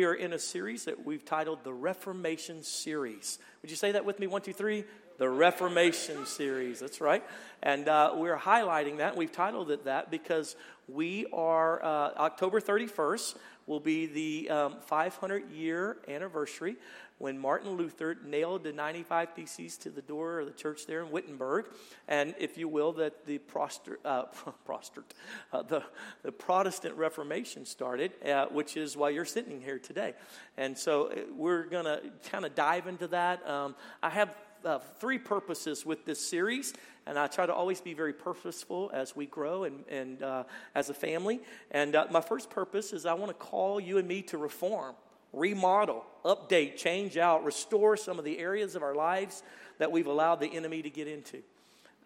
we are in a series that we've titled the Reformation Series. Would you say that with me? One, two, three. The Reformation Series. That's right. And uh, we're highlighting that. We've titled it that because we are, uh, October 31st will be the um, 500 year anniversary when Martin Luther nailed the 95 Theses to the door of the church there in Wittenberg, and if you will, that the Proster, uh, uh, the, the Protestant Reformation started, uh, which is why you're sitting here today. And so uh, we're going to kind of dive into that. Um, I have uh, three purposes with this series, and I try to always be very purposeful as we grow and, and uh, as a family. And uh, my first purpose is I want to call you and me to reform remodel, update, change out, restore some of the areas of our lives that we've allowed the enemy to get into.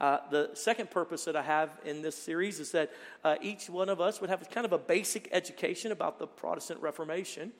Uh, the second purpose that I have in this series is that uh, each one of us would have kind of a basic education about the Protestant Reformation.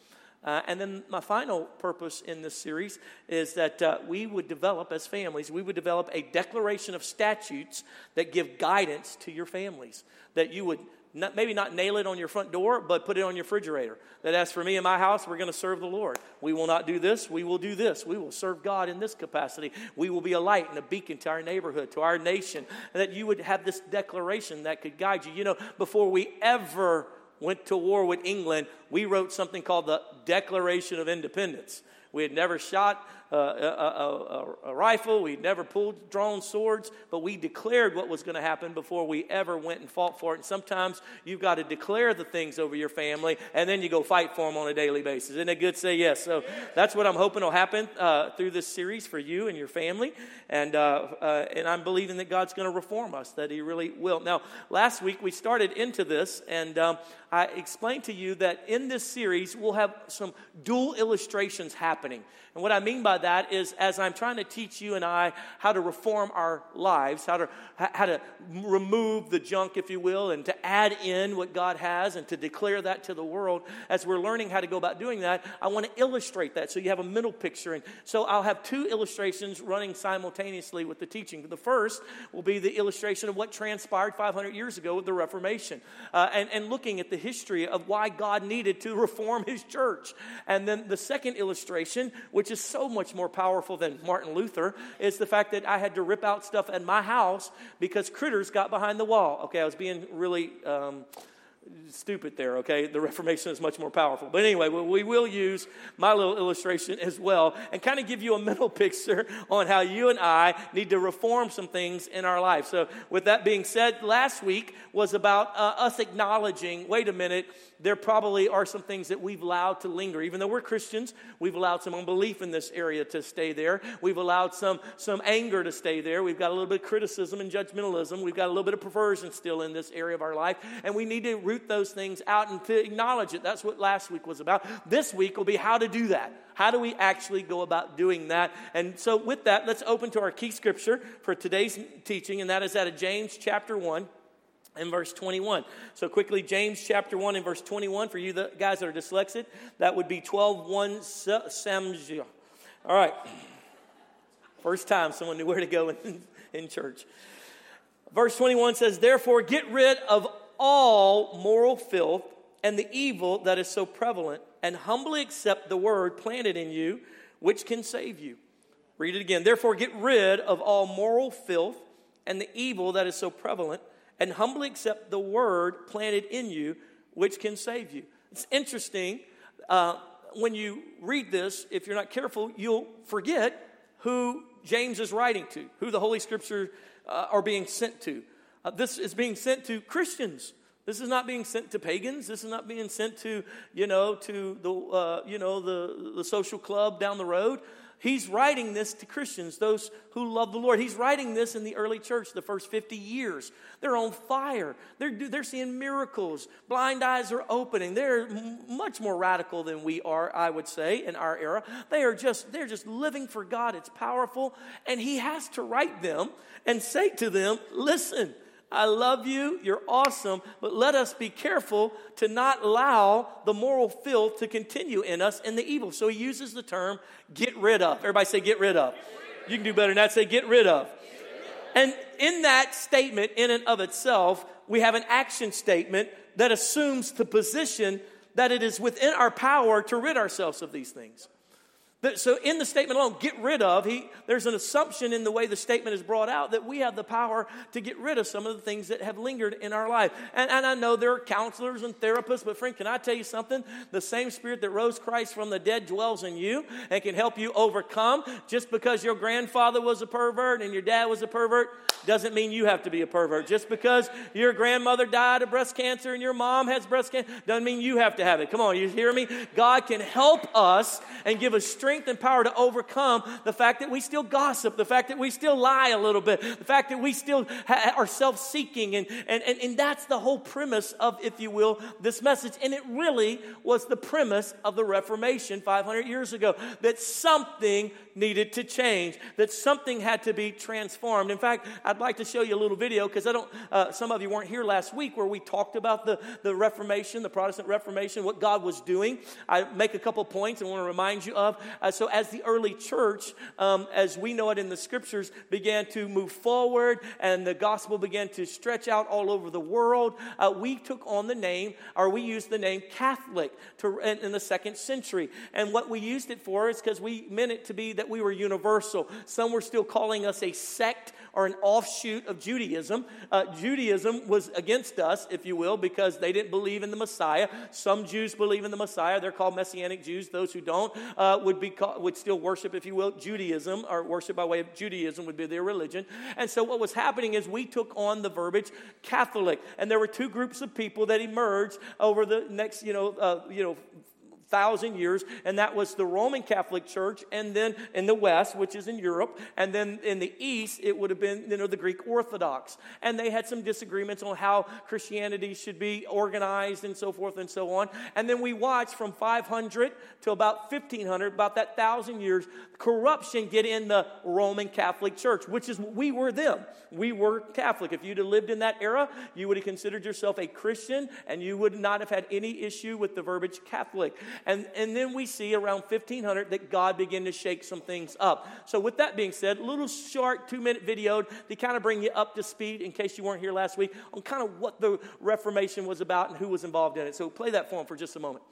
Uh, and then my final purpose in this series is that uh, we would develop, as families, we would develop a declaration of statutes that give guidance to your families. That you would not, maybe not nail it on your front door, but put it on your refrigerator. That as for me and my house, we're going to serve the Lord. We will not do this, we will do this. We will serve God in this capacity. We will be a light and a beacon to our neighborhood, to our nation. And that you would have this declaration that could guide you. You know, before we ever went to war with England, we wrote something called the Declaration of Independence. We had never shot a, a, a, rifle. We never pulled drawn swords, but we declared what was going to happen before we ever went and fought for it. And sometimes you've got to declare the things over your family, and then you go fight for them on a daily basis. Isn't it good? Say yes. So that's what I'm hoping will happen uh, through this series for you and your family. And, uh, uh, and I'm believing that God's going to reform us, that He really will. Now, last week we started into this, and um, I explained to you that in this series we'll have some dual illustrations happening. And what I mean by that is, as I'm trying to teach you and I how to reform our lives, how to, how to remove the junk, if you will, and to add in what God has and to declare that to the world, as we're learning how to go about doing that, I want to illustrate that so you have a mental picture. And so I'll have two illustrations running simultaneously with the teaching. The first will be the illustration of what transpired 500 years ago with the Reformation uh, and, and looking at the history of why God needed to reform his church. And then the second illustration, which which is so much more powerful than Martin Luther, is the fact that I had to rip out stuff in my house because critters got behind the wall. Okay, I was being really. Um, stupid there, okay? The Reformation is much more powerful. But anyway, we will use my little illustration as well and kind of give you a mental picture on how you and I need to reform some things in our life. So, with that being said, last week was about uh, us acknowledging wait a minute, there probably are some things that we've allowed to linger. Even though we're Christians, we've allowed some unbelief in this area to stay there. We've allowed some, some anger to stay there. We've got a little bit of criticism and judgmentalism. We've got a little bit of perversion still in this area of our life. And we need to root those things out and to acknowledge it. That's what last week was about. This week will be how to do that. How do we actually go about doing that? And so, with that, let's open to our key scripture for today's teaching, and that is out of James chapter 1 and verse 21. So quickly, James chapter 1 and verse 21, for you the guys that are dyslexic, that would be 12 1 Samjia. All right. First time someone knew where to go in, in church. Verse 21 says, Therefore, get rid of all moral filth and the evil that is so prevalent, and humbly accept the word planted in you, which can save you. Read it again. Therefore, get rid of all moral filth and the evil that is so prevalent and humbly accept the word planted in you, which can save you. It's interesting. Uh, when you read this, if you're not careful, you'll forget who James is writing to, who the Holy Scriptures uh, are being sent to. Uh, this is being sent to Christians. This is not being sent to pagans. This is not being sent to, you know, to the, uh, you know, the, the social club down the road. He's writing this to Christians, those who love the Lord. He's writing this in the early church, the first 50 years. They're on fire. They're, they're seeing miracles. Blind eyes are opening. They're much more radical than we are, I would say, in our era. They are just, they're just living for God. It's powerful. And he has to write them and say to them, listen, I love you, you're awesome, but let us be careful to not allow the moral filth to continue in us and the evil. So he uses the term get rid of. Everybody say get rid of. You can do better than that, say get rid of. And in that statement, in and of itself, we have an action statement that assumes the position that it is within our power to rid ourselves of these things. So, in the statement alone, get rid of, he, there's an assumption in the way the statement is brought out that we have the power to get rid of some of the things that have lingered in our life. And, and I know there are counselors and therapists, but friend, can I tell you something? The same spirit that rose Christ from the dead dwells in you and can help you overcome. Just because your grandfather was a pervert and your dad was a pervert doesn't mean you have to be a pervert. Just because your grandmother died of breast cancer and your mom has breast cancer doesn't mean you have to have it. Come on, you hear me? God can help us and give us strength strength and power to overcome the fact that we still gossip, the fact that we still lie a little bit, the fact that we still ha- are self seeking. And, and, and, and that's the whole premise of, if you will, this message. And it really was the premise of the Reformation 500 years ago that something needed to change, that something had to be transformed. In fact, I'd like to show you a little video because I don't, uh, some of you weren't here last week where we talked about the, the Reformation, the Protestant Reformation, what God was doing. I make a couple points I want to remind you of. Uh, so, as the early church, um, as we know it in the scriptures, began to move forward and the gospel began to stretch out all over the world, uh, we took on the name, or we used the name Catholic to, in, in the second century. And what we used it for is because we meant it to be that we were universal. Some were still calling us a sect or an offshoot of Judaism. Uh, Judaism was against us, if you will, because they didn't believe in the Messiah. Some Jews believe in the Messiah. They're called Messianic Jews. Those who don't uh, would be call, would still worship, if you will, Judaism or worship by way of Judaism would be their religion. And so what was happening is we took on the verbiage Catholic, and there were two groups of people that emerged over the next, you know, uh, you know thousand years, and that was the Roman Catholic Church, and then in the West, which is in Europe, and then in the East, it would have been you know the Greek Orthodox, and they had some disagreements on how Christianity should be organized and so forth and so on. And then we watched from 500 to about 1500, about that thousand years, corruption get in the Roman Catholic Church, which is we were them. We were Catholic. If you'd have lived in that era, you would have considered yourself a Christian, and you would not have had any issue with the verbiage Catholic. And, and then we see around 1500 that God began to shake some things up. So, with that being said, a little short two minute video to kind of bring you up to speed in case you weren't here last week on kind of what the Reformation was about and who was involved in it. So, play that for them for just a moment.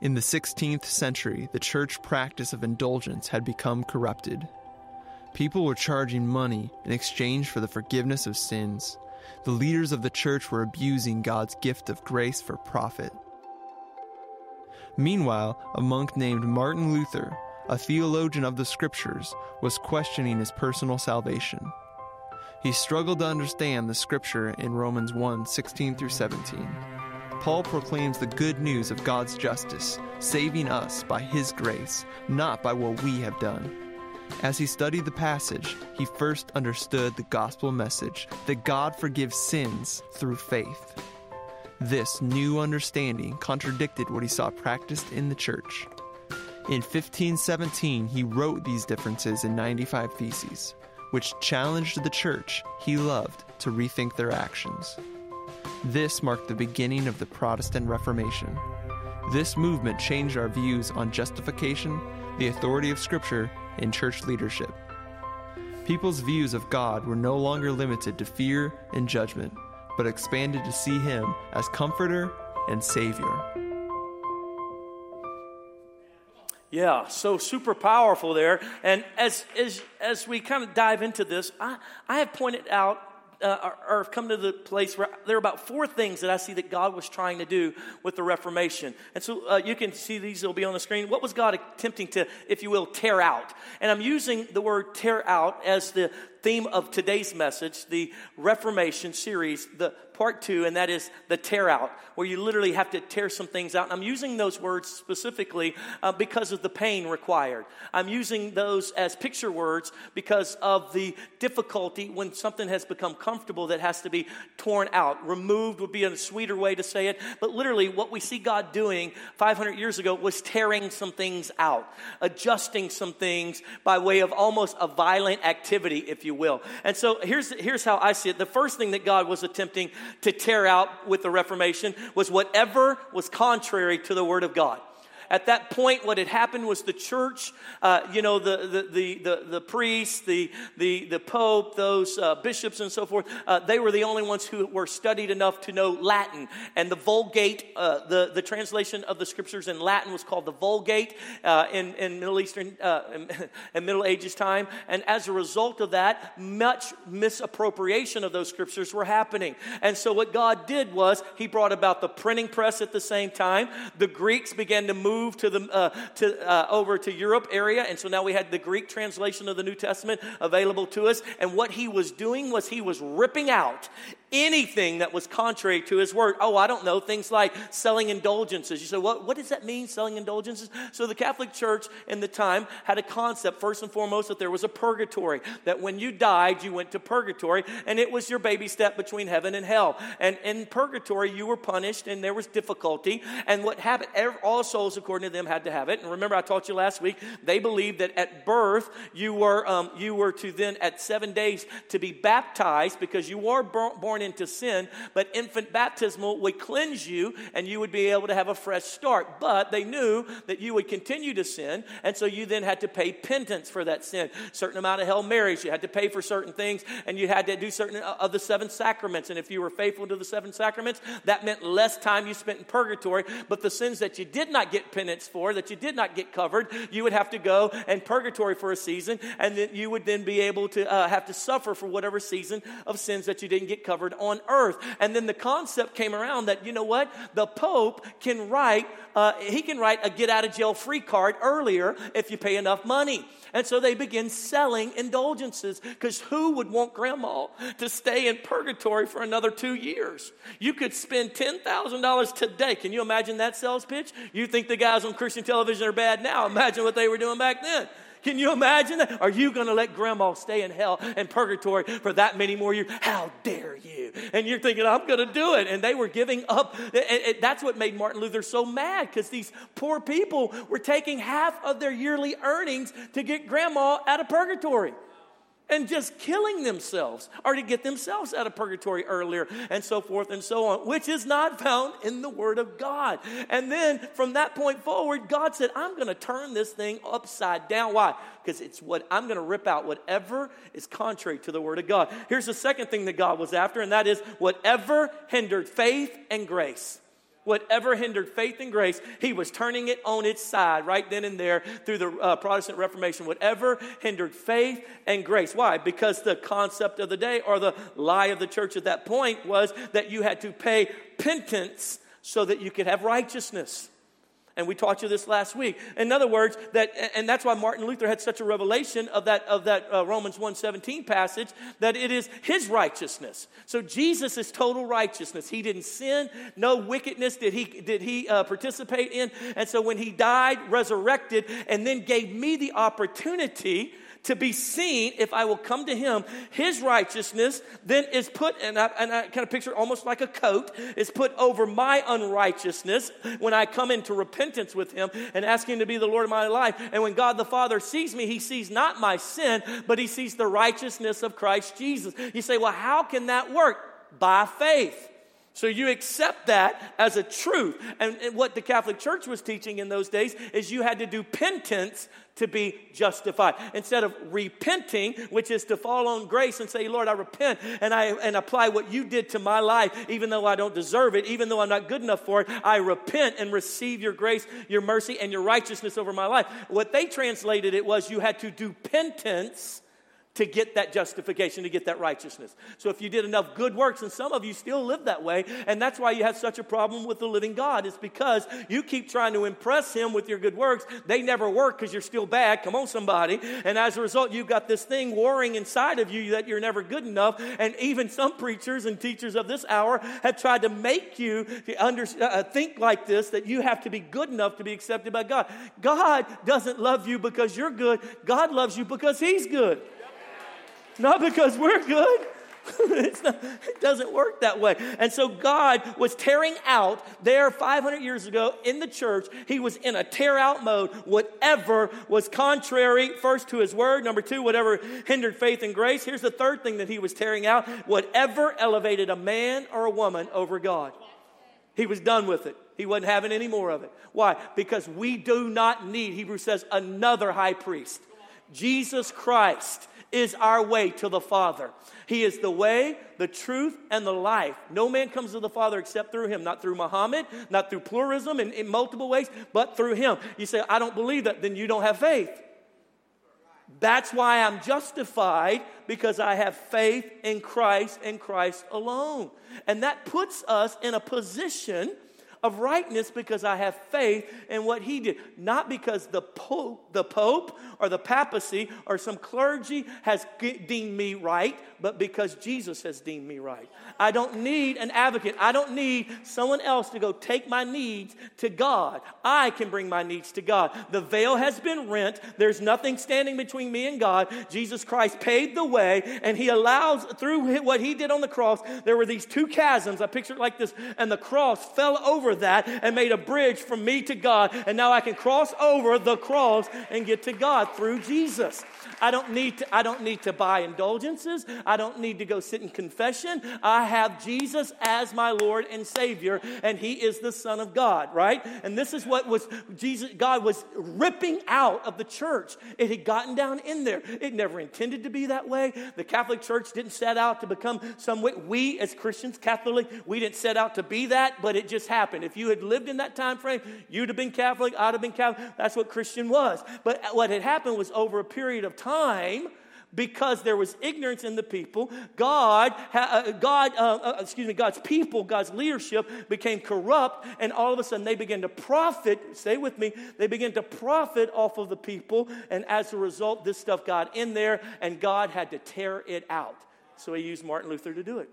In the 16th century, the church practice of indulgence had become corrupted. People were charging money in exchange for the forgiveness of sins the leaders of the church were abusing God's gift of grace for profit. Meanwhile, a monk named Martin Luther, a theologian of the scriptures, was questioning his personal salvation. He struggled to understand the scripture in Romans 1 16 through 17. Paul proclaims the good news of God's justice, saving us by his grace, not by what we have done. As he studied the passage, he first understood the gospel message that God forgives sins through faith. This new understanding contradicted what he saw practiced in the church. In 1517, he wrote these differences in 95 Theses, which challenged the church he loved to rethink their actions. This marked the beginning of the Protestant Reformation. This movement changed our views on justification, the authority of Scripture, in church leadership. People's views of God were no longer limited to fear and judgment, but expanded to see Him as comforter and Savior. Yeah, so super powerful there. And as, as, as we kind of dive into this, I, I have pointed out uh, or, have come to the place where there are about four things that I see that God was trying to do with the Reformation. And so uh, you can see these, will be on the screen. What was God attempting to, if you will, tear out? And I'm using the word tear out as the theme of today's message, the Reformation series, the part two, and that is the tear out, where you literally have to tear some things out. And I'm using those words specifically uh, because of the pain required. I'm using those as picture words because of the difficulty when something has become comfortable that has to be torn out. Removed would be a sweeter way to say it, but literally, what we see God doing 500 years ago was tearing some things out, adjusting some things by way of almost a violent activity, if you will. And so here's, here's how I see it. The first thing that God was attempting to tear out with the Reformation was whatever was contrary to the Word of God. At that point, what had happened was the church, uh, you know, the, the, the, the, the priests, the, the, the pope, those uh, bishops and so forth, uh, they were the only ones who were studied enough to know Latin. And the Vulgate, uh, the, the translation of the scriptures in Latin was called the Vulgate uh, in, in Middle Eastern, uh, in Middle Ages time. And as a result of that, much misappropriation of those scriptures were happening. And so what God did was he brought about the printing press at the same time. The Greeks began to move to the, uh, to, uh, over to Europe area. And so now we had the Greek translation of the New Testament available to us. And what he was doing was he was ripping out anything that was contrary to his word. Oh, I don't know, things like selling indulgences. You say, what, what does that mean, selling indulgences? So the Catholic Church in the time had a concept, first and foremost, that there was a purgatory, that when you died, you went to purgatory, and it was your baby step between heaven and hell. And in purgatory, you were punished, and there was difficulty. And what happened, all souls, according to them, had to have it. And remember, I taught you last week, they believed that at birth, you were, um, you were to then, at seven days, to be baptized because you were born born into sin, but infant baptismal would cleanse you and you would be able to have a fresh start. But they knew that you would continue to sin, and so you then had to pay penance for that sin. Certain amount of Hail Marys, you had to pay for certain things, and you had to do certain of the seven sacraments. And if you were faithful to the seven sacraments, that meant less time you spent in purgatory. But the sins that you did not get penance for, that you did not get covered, you would have to go in purgatory for a season, and then you would then be able to uh, have to suffer for whatever season of sins that you didn't get covered on earth. And then the concept came around that, you know what? The Pope can write, uh, he can write a get out of jail free card earlier if you pay enough money. And so they begin selling indulgences because who would want grandma to stay in purgatory for another two years? You could spend $10,000 today. Can you imagine that sales pitch? You think the guys on Christian television are bad now. Imagine what they were doing back then. Can you imagine that? Are you going to let grandma stay in hell and purgatory for that many more years? How dare you? And you're thinking, I'm going to do it. And they were giving up. That's what made Martin Luther so mad because these poor people were taking half of their yearly earnings to get grandma out of purgatory and just killing themselves or to get themselves out of purgatory earlier and so forth and so on, which is not found in the Word of God. And then from that point forward, God said, I'm going to turn this thing upside down. Why? Because it's what I'm going to rip out whatever is contrary to the Word of God. Here's the second thing that God was after, and that is whatever hindered faith and grace whatever hindered faith and grace, he was turning it on its side right then and there through the uh, Protestant Reformation. Whatever hindered faith and grace. Why? Because the concept of the day or the lie of the church at that point was that you had to pay penance so that you could have righteousness. And we taught you this last week. In other words, that, and that's why Martin Luther had such a revelation of that, of that uh, Romans 1.17 passage, that it is his righteousness. So Jesus is total righteousness. He didn't sin. No wickedness did he, did he uh, participate in. And so when he died, resurrected, and then gave me the opportunity to be seen if I will come to him. His righteousness then is put, and I, and I kind of picture almost like a coat, is put over my unrighteousness when I come into repentance with him and ask him to be the Lord of my life. And when God the Father sees me, he sees not my sin, but he sees the righteousness of Christ Jesus. You say, well, how can that work? By faith. So you accept that as a truth. And, what the Catholic Church was teaching in those days is you had to do penance to be justified. Instead of repenting, which is to fall on grace and say, Lord, I repent and I and apply what you did to my life, even though I don't deserve it, even though I'm not good enough for it, I repent and receive your grace, your mercy, and your righteousness over my life. What they translated it was you had to do penance to get that justification, to get that righteousness. So if you did enough good works, and some of you still live that way, and that's why you have such a problem with the living God, it's because you keep trying to impress Him with your good works. They never work because you're still bad. Come on, somebody. And as a result, you've got this thing warring inside of you that you're never good enough. And even some preachers and teachers of this hour have tried to make you under, uh, think like this that you have to be good enough to be accepted by God. God doesn't love you because you're good, God loves you because He's good not because we're good. not, it doesn't work that way. And so God was tearing out there 500 years ago in the church. He was in a tear out mode. Whatever was contrary, first to his word. Number two, whatever hindered faith and grace. Here's the third thing that he was tearing out whatever elevated a man or a woman over God. He was done with it. He wasn't having any more of it. Why? Because we do not need, Hebrews says, another high priest. Jesus Christ is our way to the Father. He is the way, the truth, and the life. No man comes to the Father except through him, not through Muhammad, not through pluralism in, in multiple ways, but through him. You say, I don't believe that, then you don't have faith. That's why I'm justified because I have faith in Christ and Christ alone. And that puts us in a position of rightness because I have faith in what he did. Not because the Pope, the Pope or the papacy or some clergy has deemed me right, but because Jesus has deemed me right. I don't need an advocate. I don't need someone else to go take my needs to God. I can bring my needs to God. The veil has been rent. There's nothing standing between me and God. Jesus Christ paid the way, and He allows, through what He did on the cross, there were these two chasms. I picture it like this, and the cross fell over that and made a bridge from me to God. And now I can cross over the cross and get to God through Jesus. I don't need to, I don't need to buy indulgences. I don't need to go sit in confession. I have Jesus as my Lord and Savior, and He is the Son of God, right? And this is what was Jesus, God was ripping out of the church. It had gotten down in there. It never intended to be that way. The Catholic Church didn't set out to become some way. We as Christians, Catholic, we didn't set out to be that, but it just happened. If you had lived in that time frame, you'd have been Catholic, I'd have been Catholic. That's what Christian was. But what had happened was over a period of time, because there was ignorance in the people god uh, god uh, uh, excuse me god's people god's leadership became corrupt and all of a sudden they began to profit stay with me they began to profit off of the people and as a result this stuff got in there and god had to tear it out so he used martin luther to do it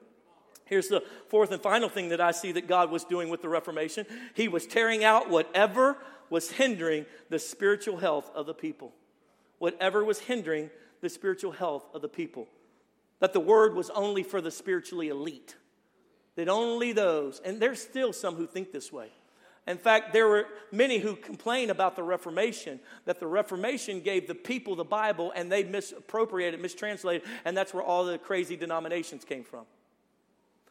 Here's the fourth and final thing that I see that God was doing with the Reformation. He was tearing out whatever was hindering the spiritual health of the people. Whatever was hindering the spiritual health of the people. That the word was only for the spiritually elite. That only those, and there's still some who think this way. In fact, there were many who complain about the Reformation, that the Reformation gave the people the Bible and they misappropriated, mistranslated, and that's where all the crazy denominations came from.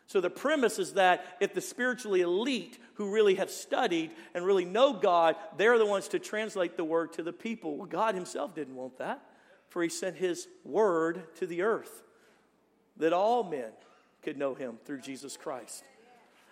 So the premise is that if the spiritually elite who really have studied and really know God, they're the ones to translate the word to the people. Well, God Himself didn't want that, for He sent His word to the earth that all men could know Him through Jesus Christ.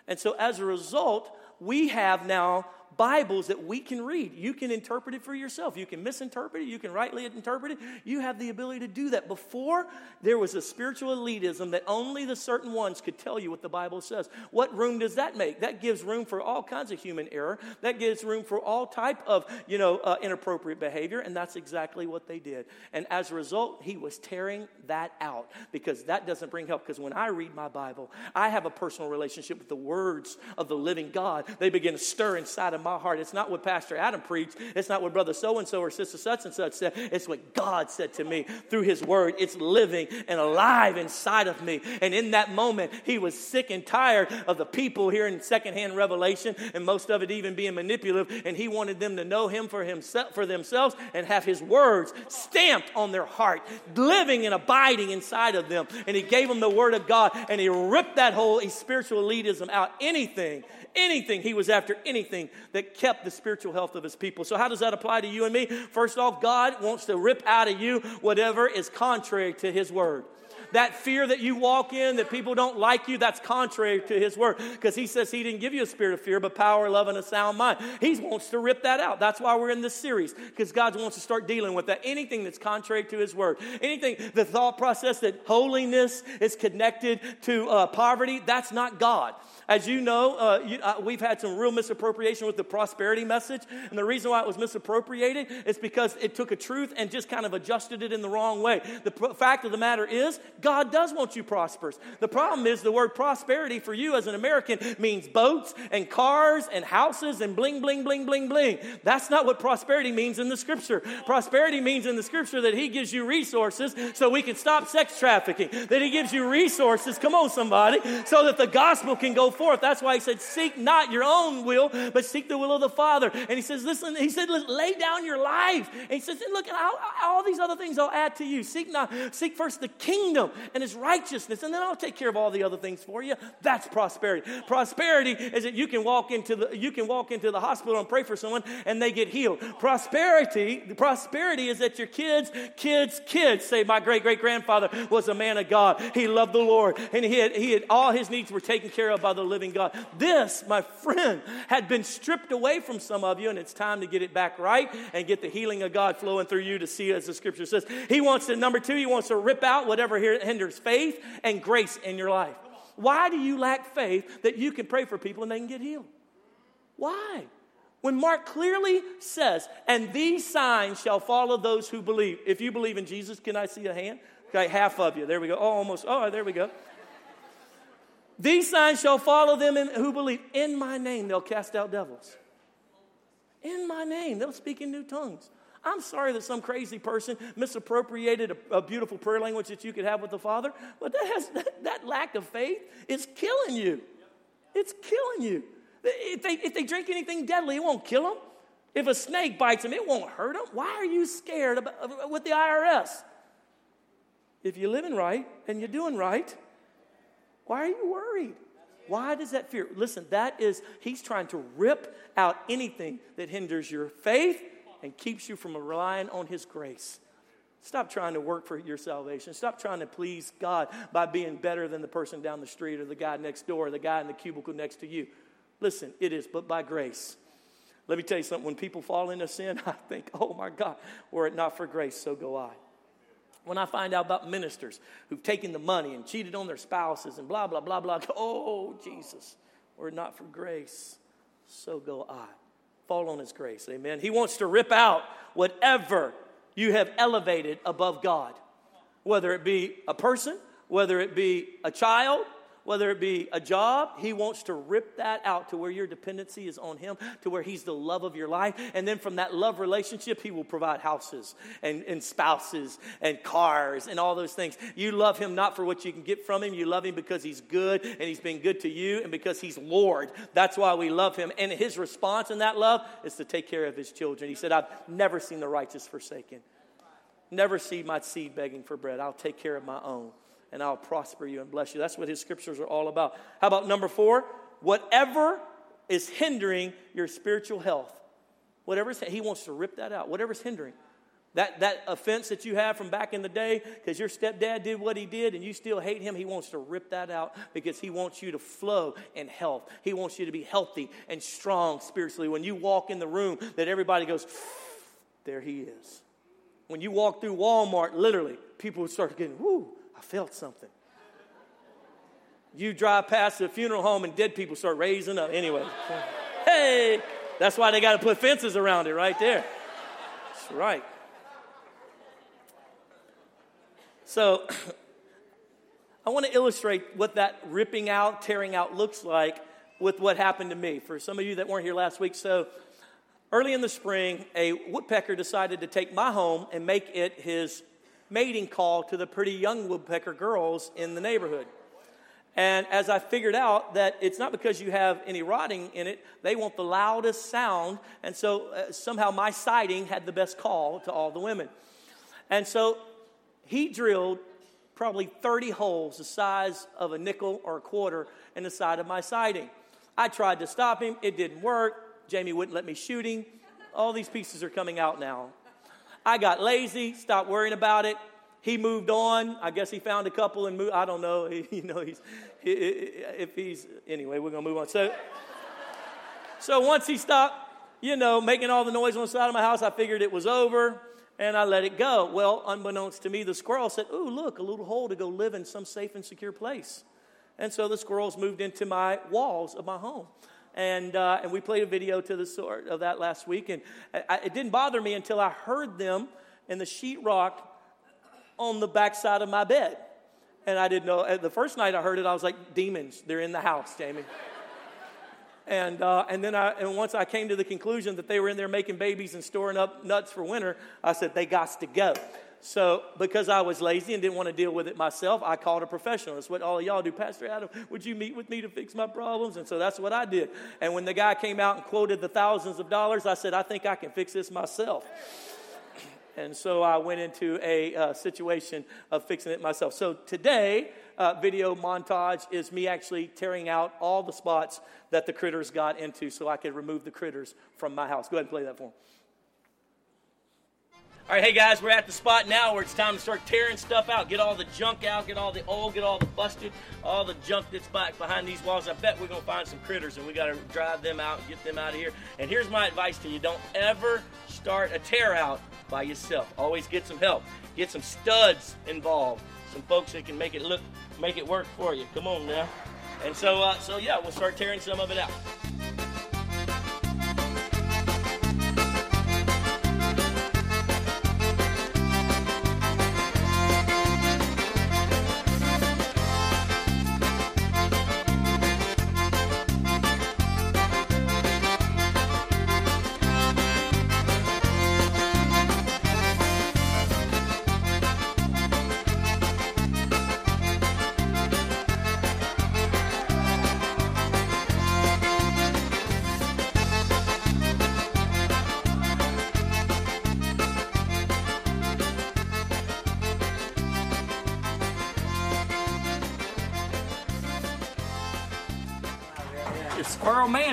And so as a result, we have now Bibles that we can read. You can interpret it for yourself. You can misinterpret it. You can rightly interpret it. You have the ability to do that. Before, there was a spiritual elitism that only the certain ones could tell you what the Bible says. What room does that make? That gives room for all kinds of human error. That gives room for all type of, you know, uh, inappropriate behavior. And that's exactly what they did. And as a result, he was tearing that out because that doesn't bring help. Because when I read my Bible, I have a personal relationship with the words of the living God. They begin to stir inside of my heart. It's not what Pastor Adam preached. It's not what Brother so and so or Sister such and such said. It's what God said to me through His Word. It's living and alive inside of me. And in that moment, He was sick and tired of the people hearing in secondhand revelation and most of it even being manipulative. And He wanted them to know Him for Himself for themselves and have His words stamped on their heart, living and abiding inside of them. And He gave them the Word of God and He ripped that whole spiritual elitism out. Anything anything. He was after anything that kept the spiritual health of his people. So, how does that apply to you and me? First off, God wants to rip out of you whatever is contrary to his word that fear that you walk in, that people don't like you, that's contrary to his word. Because he says he didn't give you a spirit of fear, but power, love, and a sound mind. He wants to rip that out. That's why we're in this series, because God wants to start dealing with that. Anything that's contrary to his word, anything, the thought process that holiness is connected to uh, poverty, that's not God. As you know, uh, you, uh, we've had some real misappropriation with the prosperity message. And the reason why it was misappropriated is because it took a truth and just kind of adjusted it in the wrong way. The fact of the matter is, God does want you prosperous. The problem is, the word prosperity for you as an American means boats and cars and houses and bling, bling, bling, bling, bling. That's not what prosperity means in the scripture. Prosperity means in the scripture that He gives you resources so we can stop sex trafficking, that He gives you resources, come on, somebody, so that the gospel can go forth. That's why he said, Seek not your own will, but seek the will of the Father. And he says, Listen, he said, lay down your life. And he says, Look, all, all these other things I'll add to you. Seek not, seek first the kingdom and his righteousness, and then I'll take care of all the other things for you. That's prosperity. Prosperity is that you can walk into the you can walk into the hospital and pray for someone and they get healed. Prosperity, prosperity is that your kids, kids, kids say, My great great grandfather was a man of God. He loved the Lord, and he had, he had all his needs were taken care of by the living God. This, my friend, had been stripped away from some of you, and it's time to get it back right and get the healing of God flowing through you to see, as the scripture says. He wants to, number two, he wants to rip out whatever hinders faith and grace in your life. Why do you lack faith that you can pray for people and they can get healed? Why? When Mark clearly says, and these signs shall follow those who believe. If you believe in Jesus, can I see a hand? Okay, half of you. There we go. Oh, almost. Oh, there we go. These signs shall follow them in, who believe. In my name, they'll cast out devils. In my name, they'll speak in new tongues. I'm sorry that some crazy person misappropriated a, a, beautiful prayer language that you could have with the Father, but that, has, that, that lack of faith is killing you. It's killing you. If they, if they drink anything deadly, it won't kill them. If a snake bites them, it won't hurt them. Why are you scared about, with the IRS? If you're living right and you're doing right, why are you worried? Why does that fear? Listen, that is, he's trying to rip out anything that hinders your faith and keeps you from relying on his grace. Stop trying to work for your salvation. Stop trying to please God by being better than the person down the street or the guy next door or the guy in the cubicle next to you. Listen, it is but by grace. Let me tell you something. When people fall into sin, I think, oh my God, were it not for grace, so go I. When I find out about ministers who've taken the money and cheated on their spouses and blah, blah, blah, blah, oh, Jesus, were not for grace, so go I. Fall on His grace, amen. He wants to rip out whatever you have elevated above God, whether it be a person, whether it be a child, whether it be a job, He wants to rip that out to where your dependency is on Him, to where He's the love of your life. And then from that love relationship, He will provide houses and, and spouses and cars and all those things. You love Him not for what you can get from Him, you love Him because He's good and He's been good to you and because He's Lord. That's why we love Him. And His response in that love is to take care of His children. He said, I've never seen the righteous forsaken, never see my seed begging for bread. I'll take care of my own and I'll prosper you and bless you. That's what his scriptures are all about. How about number four? Whatever is hindering your spiritual health, whatever he wants to rip that out, whatever's hindering. That, that offense that you have from back in the day because your stepdad did what he did and you still hate him, he wants to rip that out because he wants you to flow in health. He wants you to be healthy and strong spiritually. When you walk in the room, that everybody goes, there he is. When you walk through Walmart, literally, people start getting, whoo, I felt something. You drive past the funeral home and dead people start raising up. Anyway, hey, that's why they got to put fences around it right there. That's right. So, I want to illustrate what that ripping out, tearing out looks like with what happened to me. For some of you that weren't here last week, so early in the spring, a woodpecker decided to take my home and make it his mating call to the pretty young woodpecker girls in the neighborhood. And as I figured out that it's not because you have any rotting in it, they want the loudest sound. And so uh, somehow my siding had the best call to all the women. And so he drilled probably 30 holes the size of a nickel or a quarter in the side of my siding. I tried to stop him, it didn't work. Jamie wouldn't let me shoot him. All these pieces are coming out now. I got lazy, stopped worrying about it. He moved on. I guess he found a couple and moved. I don't know. He, you know, he's if he's anyway. We're gonna move on. So, so once he stopped, you know, making all the noise on the side of my house, I figured it was over and I let it go. Well, unbeknownst to me, the squirrel said, "Ooh, look, a little hole to go live in some safe and secure place." And so the squirrels moved into my walls of my home and uh, and we played a video to the sort of that last week, and I, it didn't bother me until I heard them in the sheetrock on the backside of my bed, and I didn't know. The first night I heard it, I was like, "Demons, they're in the house, Jamie." and uh, and then I and once I came to the conclusion that they were in there making babies and storing up nuts for winter, I said they got to go. So, because I was lazy and didn't want to deal with it myself, I called a professional. That's what all of y'all do. Pastor Adam, would you meet with me to fix my problems? And so that's what I did. And when the guy came out and quoted the thousands of dollars, I said, I think I can fix this myself. And so I went into a uh, situation of fixing it myself. So today, uh, video montage is me actually tearing out all the spots that the critters got into so I could remove the critters from my house. Go ahead and play that for them. All right, hey guys, we're at the spot now where it's time to start tearing stuff out. Get all the junk out, get all the old, get all the busted, all the junk that's back behind these walls. I bet we're gonna find some critters and we gotta drive them out get them out of here. And here's my advice to you don't ever start a tear out by yourself. Always get some help. Get some studs involved. Some folks that can make it look, make it work for you. Come on now. And so, uh, so yeah, we'll start tearing some of it out.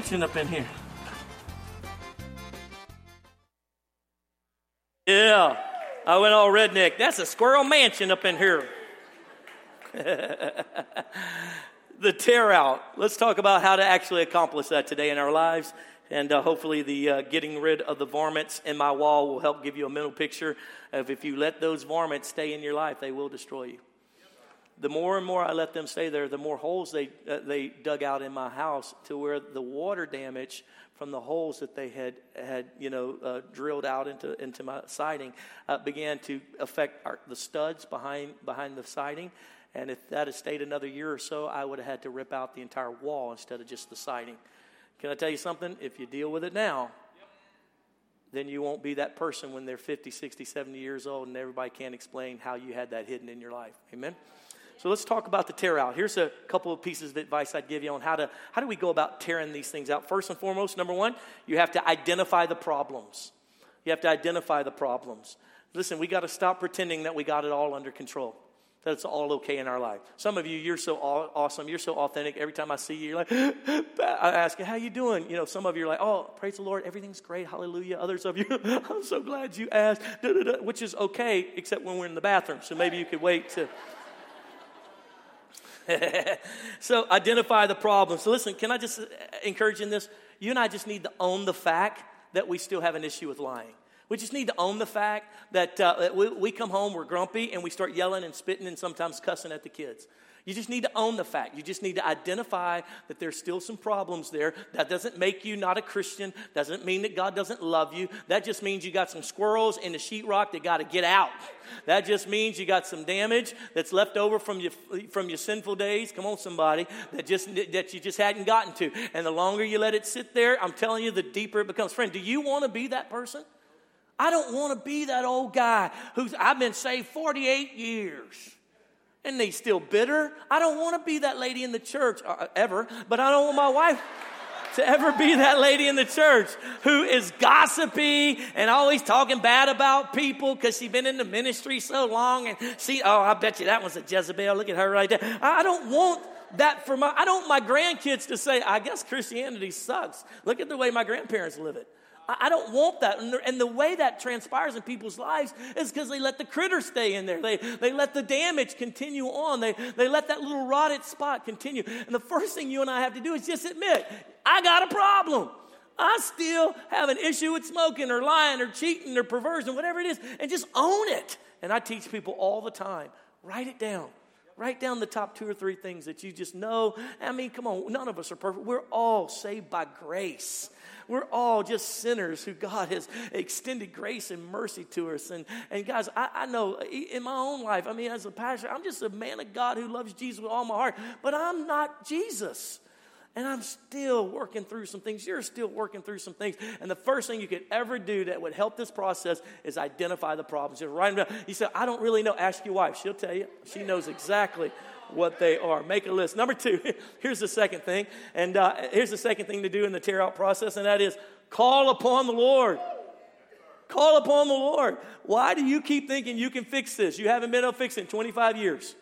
Mansion up in here. Yeah, I went all redneck. That's a Squirrel Mansion up in here. the tear out. Let's talk about how to actually accomplish that today in our lives. And uh, hopefully, the uh, getting rid of the varmints in my wall will help give you a mental picture of if you let those varmints stay in your life, they will destroy you the more and more I let them stay there, the more holes they, uh, they dug out in my house to where the water damage from the holes that they had, had you know, uh, drilled out into, into my siding uh, began to affect our, the studs behind, behind the siding. And if that had stayed another year or so, I would have had to rip out the entire wall instead of just the siding. Can I tell you something? If you deal with it now, then you won't be that person when they're 50, 60, 70 years old and everybody can't explain how you had that hidden in your life. Amen? So let's talk about the tear out. Here's a couple of pieces of advice I'd give you on how to how do we go about tearing these things out. First and foremost, number one, you have to identify the problems. You have to identify the problems. Listen, we got to stop pretending that we got it all under control. That it's all okay in our life. Some of you, you're so awesome. You're so authentic. Every time I see you, you're like, I ask you, how you doing? You know, some of you are like, oh, praise the Lord, everything's great, hallelujah. Others of you, I'm so glad you asked, which is okay, except when we're in the bathroom. So maybe you could wait to so identify the problem. So listen, can I just encourage in this? You and I just need to own the fact that we still have an issue with lying. We just need to own the fact that uh, we, we come home, we're grumpy, and we start yelling and spitting and sometimes cussing at the kids. You just need to own the fact. You just need to identify that there's still some problems there. That doesn't make you not a Christian. Doesn't mean that God doesn't love you. That just means you got some squirrels in the sheetrock that got to get out. That just means you got some damage that's left over from your from your sinful days. Come on, somebody that just that you just hadn't gotten to. And the longer you let it sit there, I'm telling you, the deeper it becomes. Friend, do you want to be that person? I don't want to be that old guy who's I've been saved 48 years and they still bitter. I don't want to be that lady in the church uh, ever, but I don't want my wife to ever be that lady in the church who is gossipy and always talking bad about people because she's been in the ministry so long and she, oh, I bet you that one's a Jezebel. Look at her right there. I don't want that for my, I don't want my grandkids to say, I guess Christianity sucks. Look at the way my grandparents live it. I don't want that. And the way that transpires in people's lives is because they let the critter stay in there. They, they let the damage continue on. They, they let that little rotted spot continue. And the first thing you and I have to do is just admit, I got a problem. I still have an issue with smoking or lying or cheating or perversion, whatever it is, and just own it. And I teach people all the time write it down. Write down the top two or three things that you just know. I mean, come on, none of us are perfect. We're all saved by grace. We're all just sinners who God has extended grace and mercy to us. And, and guys, I, I know in my own life, I mean, as a pastor, I'm just a man of God who loves Jesus with all my heart, but I'm not Jesus. And I'm still working through some things. You're still working through some things. And the first thing you could ever do that would help this process is identify the problems. Just write them down. You say, I don't really know. Ask your wife. She'll tell you. She knows exactly what they are. Make a list. Number two, here's the second thing. And uh, here's the second thing to do in the tear out process, and that is call upon the Lord. Call upon the Lord. Why do you keep thinking you can fix this? You haven't been able to fix it in 25 years.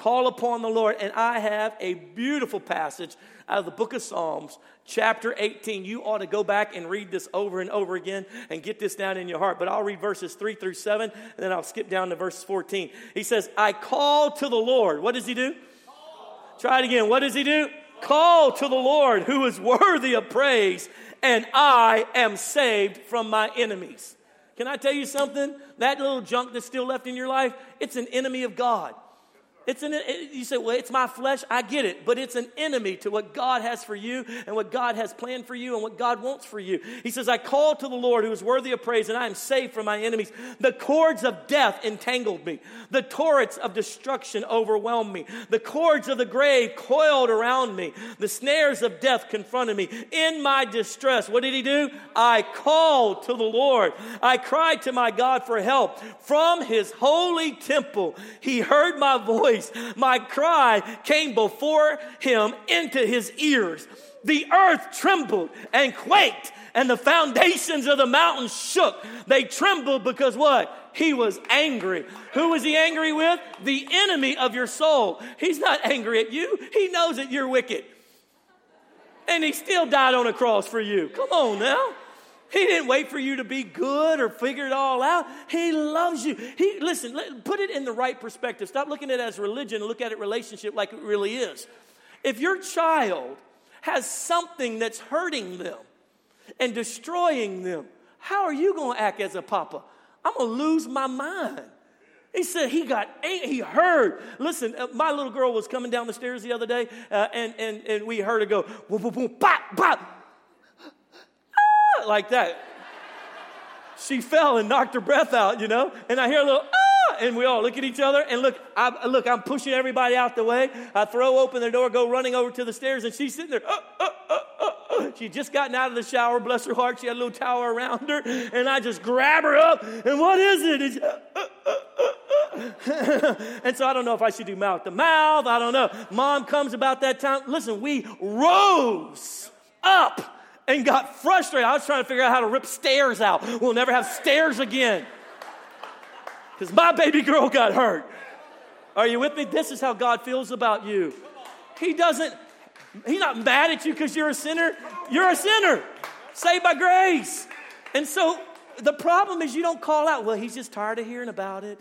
Call upon the Lord. And I have a beautiful passage out of the book of Psalms, chapter 18. You ought to go back and read this over and over again and get this down in your heart. But I'll read verses 3 through 7, and then I'll skip down to verse 14. He says, I call to the Lord. What does he do? Try it again. What does he do? Call to the Lord who is worthy of praise, and I am saved from my enemies. Can I tell you something? That little junk that's still left in your life, it's an enemy of God. It's an, it, you say, well, it's my flesh. I get it. But it's an enemy to what God has for you and what God has planned for you and what God wants for you. He says, I call to the Lord who is worthy of praise and I am saved from my enemies. The cords of death entangled me. The torrents of destruction overwhelmed me. The cords of the grave coiled around me. The snares of death confronted me. In my distress, what did he do? I called to the Lord. I cried to my God for help. From his holy temple, he heard my voice voice. My cry came before him into his ears. The earth trembled and quaked, and the foundations of the mountains shook. They trembled because what? He was angry. Who was he angry with? The enemy of your soul. He's not angry at you, he knows that you're wicked. And he still died on a cross for you. Come on now. He didn't wait for you to be good or figure it all out. He loves you. He listen, put it in the right perspective. Stop looking at it as religion and look at it relationship like it really is. If your child has something that's hurting them and destroying them, how are you going to act as a papa? I'm going to lose my mind. He said he got, he heard. Listen, uh, my little girl was coming down the stairs the other day, uh, and, and, and we heard her go, boom, boom, boom, bop, bop like that. She fell and knocked her breath out, you know, and I hear a little, ah, and we all look at each other and look, I, look, I'm pushing everybody out the way. I throw open the door, go running over to the stairs, and she's sitting there, uh uh, uh, uh, uh. She just gotten out of the shower, bless her heart. She had a little towel around her, and I just grab her up, and what is it? And so I don't know if I should do mouth to mouth. I don't know. Mom comes about that time. Listen, we rose up and got frustrated. I was trying to figure out how to rip stairs out. We'll never have stairs again. Because my baby girl got hurt. Are you with me? This is how God feels about you. He doesn't, He's not mad at you because you're a sinner. You're a sinner, saved by grace. And so the problem is you don't call out, well, he's just tired of hearing about it.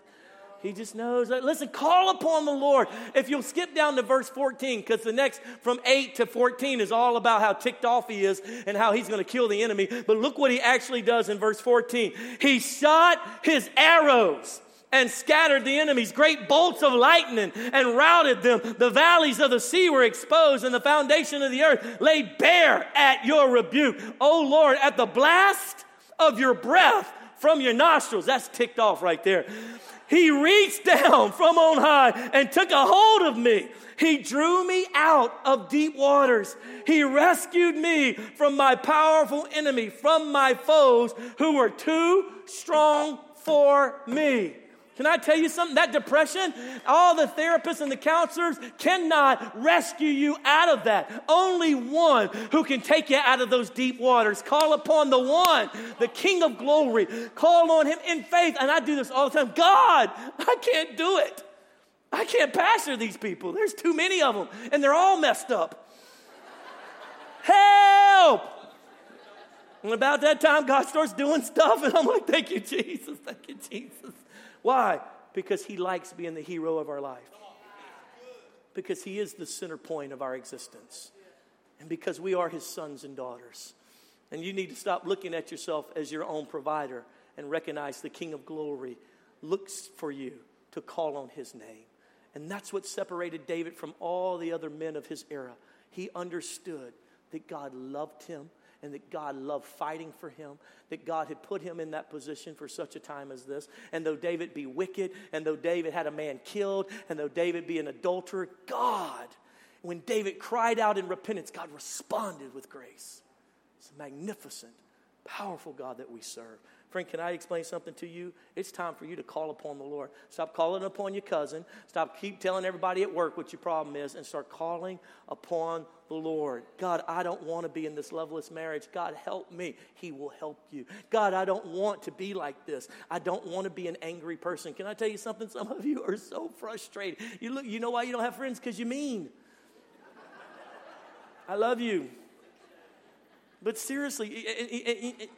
He just knows. Listen, call upon the Lord. If you'll skip down to verse 14, because the next from 8 to 14 is all about how ticked off he is and how he's going to kill the enemy. But look what he actually does in verse 14. He shot his arrows and scattered the enemies, great bolts of lightning, and routed them. The valleys of the sea were exposed, and the foundation of the earth laid bare at your rebuke. O Lord, at the blast of your breath from your nostrils. That's ticked off right there. He reached down from on high and took a hold of me. He drew me out of deep waters. He rescued me from my powerful enemy, from my foes who were too strong for me. Can I tell you something? That depression, all the therapists and the counselors cannot rescue you out of that. Only one who can take you out of those deep waters. Call upon the one, the King of glory. Call on him in faith. And I do this all the time. God, I can't do it. I can't pastor these people. There's too many of them, and they're all messed up. Help! And about that time, God starts doing stuff, and I'm like, thank you, Jesus. Thank you, Jesus. Why? Because He likes being the hero of our life. Because He is the center point of our existence. And because we are His sons and daughters. And you need to stop looking at yourself as your own provider and recognize the King of glory looks for you to call on His name. And that's what separated David from all the other men of his era. He understood that God loved him and that God loved fighting for him, that God had put him in that position for such a time as this. And though David be wicked, and though David had a man killed, and though David be an adulterer, God, when David cried out in repentance, God responded with grace. It's a magnificent Powerful God that we serve. Friend, can I explain something to you? It's time for you to call upon the Lord. Stop calling upon your cousin. Stop keep telling everybody at work what your problem is and start calling upon the Lord. God, I don't want to be in this loveless marriage. God, help me. He will help you. God, I don't want to be like this. I don't want to be an angry person. Can I tell you something? Some of you are so frustrated. You look, you know why you don't have friends? Because you're mean. I love you. But seriously,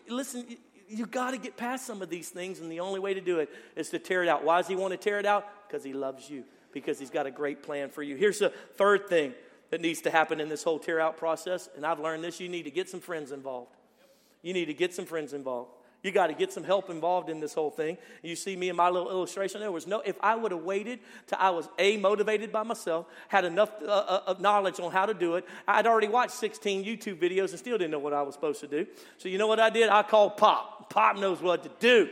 listen, you got to get past some of these things, and the only way to do it is to tear it out. Why does he want to tear it out? Because he loves you, because he's got a great plan for you. Here's the third thing that needs to happen in this whole tear out process, and I've learned this you need to get some friends involved. You need to get some friends involved. You got to get some help involved in this whole thing. You see me in my little illustration. There was no, if I would have waited till I was A, motivated by myself, had enough uh, uh, knowledge on how to do it, I'd already watched 16 YouTube videos and still didn't know what I was supposed to do. So you know what I did? I called Pop. Pop knows what to do.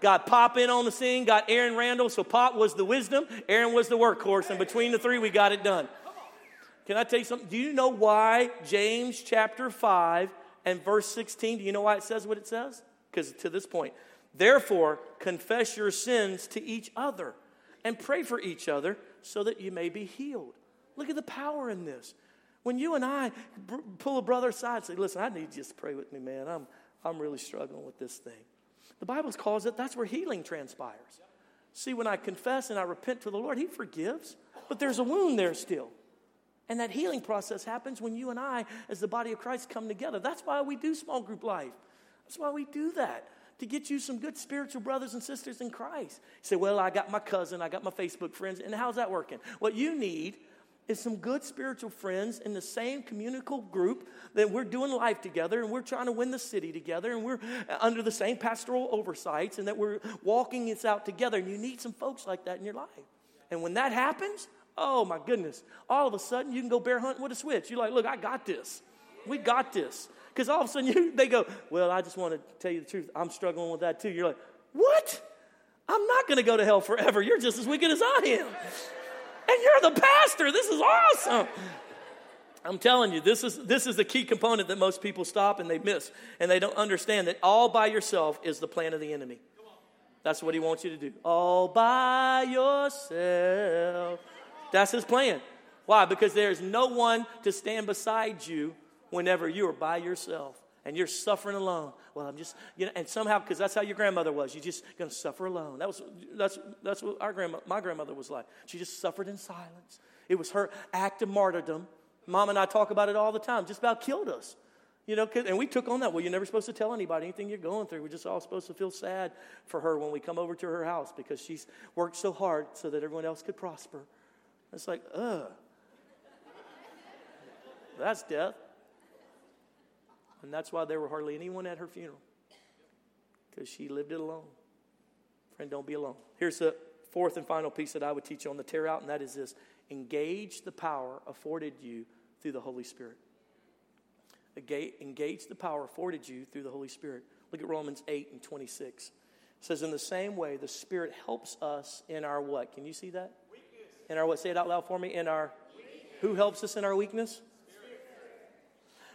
Got Pop in on the scene, got Aaron Randall. So Pop was the wisdom, Aaron was the workhorse, and between the three, we got it done. Can I tell you something? Do you know why James chapter 5 and verse 16, do you know why it says what it says? Because to this point, therefore, confess your sins to each other and pray for each other so that you may be healed. Look at the power in this. When you and I pull a brother aside and say, Listen, I need you to pray with me, man. I'm, I'm really struggling with this thing. The Bible calls it that's where healing transpires. See, when I confess and I repent to the Lord, He forgives, but there's a wound there still. And that healing process happens when you and I, as the body of Christ, come together. That's why we do small group life. That's why we do that, to get you some good spiritual brothers and sisters in Christ. You say, Well, I got my cousin, I got my Facebook friends, and how's that working? What you need is some good spiritual friends in the same communical group that we're doing life together and we're trying to win the city together and we're under the same pastoral oversights and that we're walking this out together. And you need some folks like that in your life. And when that happens, oh my goodness, all of a sudden you can go bear hunting with a switch. You're like, look, I got this. We got this. Because all of a sudden you, they go, Well, I just want to tell you the truth. I'm struggling with that too. You're like, What? I'm not going to go to hell forever. You're just as wicked as I am. And you're the pastor. This is awesome. I'm telling you, this is, this is the key component that most people stop and they miss. And they don't understand that all by yourself is the plan of the enemy. That's what he wants you to do. All by yourself. That's his plan. Why? Because there's no one to stand beside you whenever you are by yourself and you're suffering alone. Well, I'm just, you know, and somehow, because that's how your grandmother was, you're just going to suffer alone. That was, that's, that's what our grandma, my grandmother was like. She just suffered in silence. It was her act of martyrdom. Mom and I talk about it all the time, just about killed us. You know, and we took on that. Well, you're never supposed to tell anybody anything you're going through. We're just all supposed to feel sad for her when we come over to her house because she's worked so hard so that everyone else could prosper. It's like, ugh. That's death. And that's why there were hardly anyone at her funeral, because she lived it alone. Friend, don't be alone. Here's the fourth and final piece that I would teach you on the tear out, and that is this engage the power afforded you through the Holy Spirit. Engage the power afforded you through the Holy Spirit. Look at Romans 8 and 26. It says, In the same way, the Spirit helps us in our what? Can you see that? Weakness. In our what? Say it out loud for me. In our weakness. who helps us in our weakness?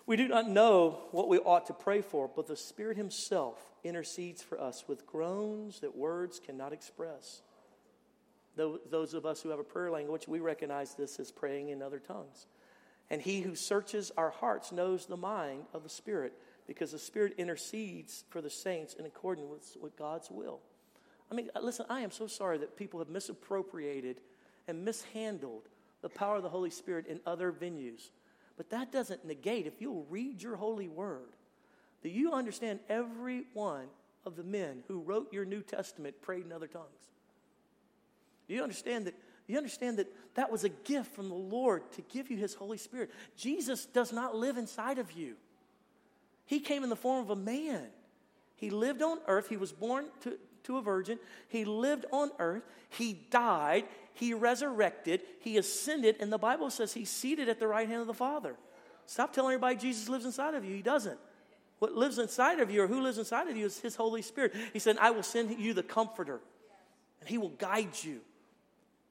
We do not know what we ought to pray for, but the Spirit Himself intercedes for us with groans that words cannot express. Those of us who have a prayer language, we recognize this as praying in other tongues. And He who searches our hearts knows the mind of the Spirit, because the Spirit intercedes for the saints in accordance with, God's will. I mean, uh, listen, I am so sorry that people have misappropriated and mishandled the power of the Holy Spirit in other venues. But that doesn't negate, if you'll read your holy word, that you understand every one of the men who wrote your New Testament prayed in other tongues. Do you understand that? You understand that that was a gift from the Lord to give you His Holy Spirit. Jesus does not live inside of you. He came in the form of a man. He lived on earth. He was born to, to a virgin. He lived on earth. He died. He resurrected. He ascended. And the Bible says he's seated at the right hand of the Father. Stop telling everybody Jesus lives inside of you. He doesn't. What lives inside of you or who lives inside of you is his Holy Spirit. He said, I will send you the comforter, and he will guide you.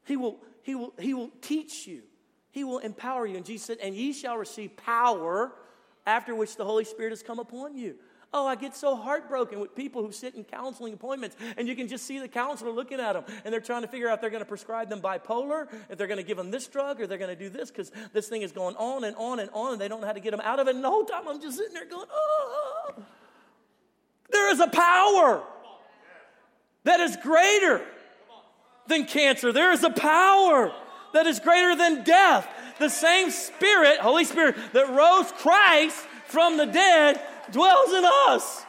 He will, he will, he will teach you. He will empower you. And Jesus said, And ye shall receive power after which the Holy Spirit has come upon you. Oh, I get so heartbroken with people who sit in counseling appointments, and you can just see the counselor looking at them, and they're trying to figure out they're going to prescribe them bipolar, if they're going to give them this drug, or they're going to do this, because this thing is going on and on and on, and they don't know how to get them out of it. And the whole time I'm just sitting there going, oh, there is a power that is greater than cancer. There is a power that is greater than death. The same Spirit, Holy Spirit, that rose Christ from the dead dwells in us.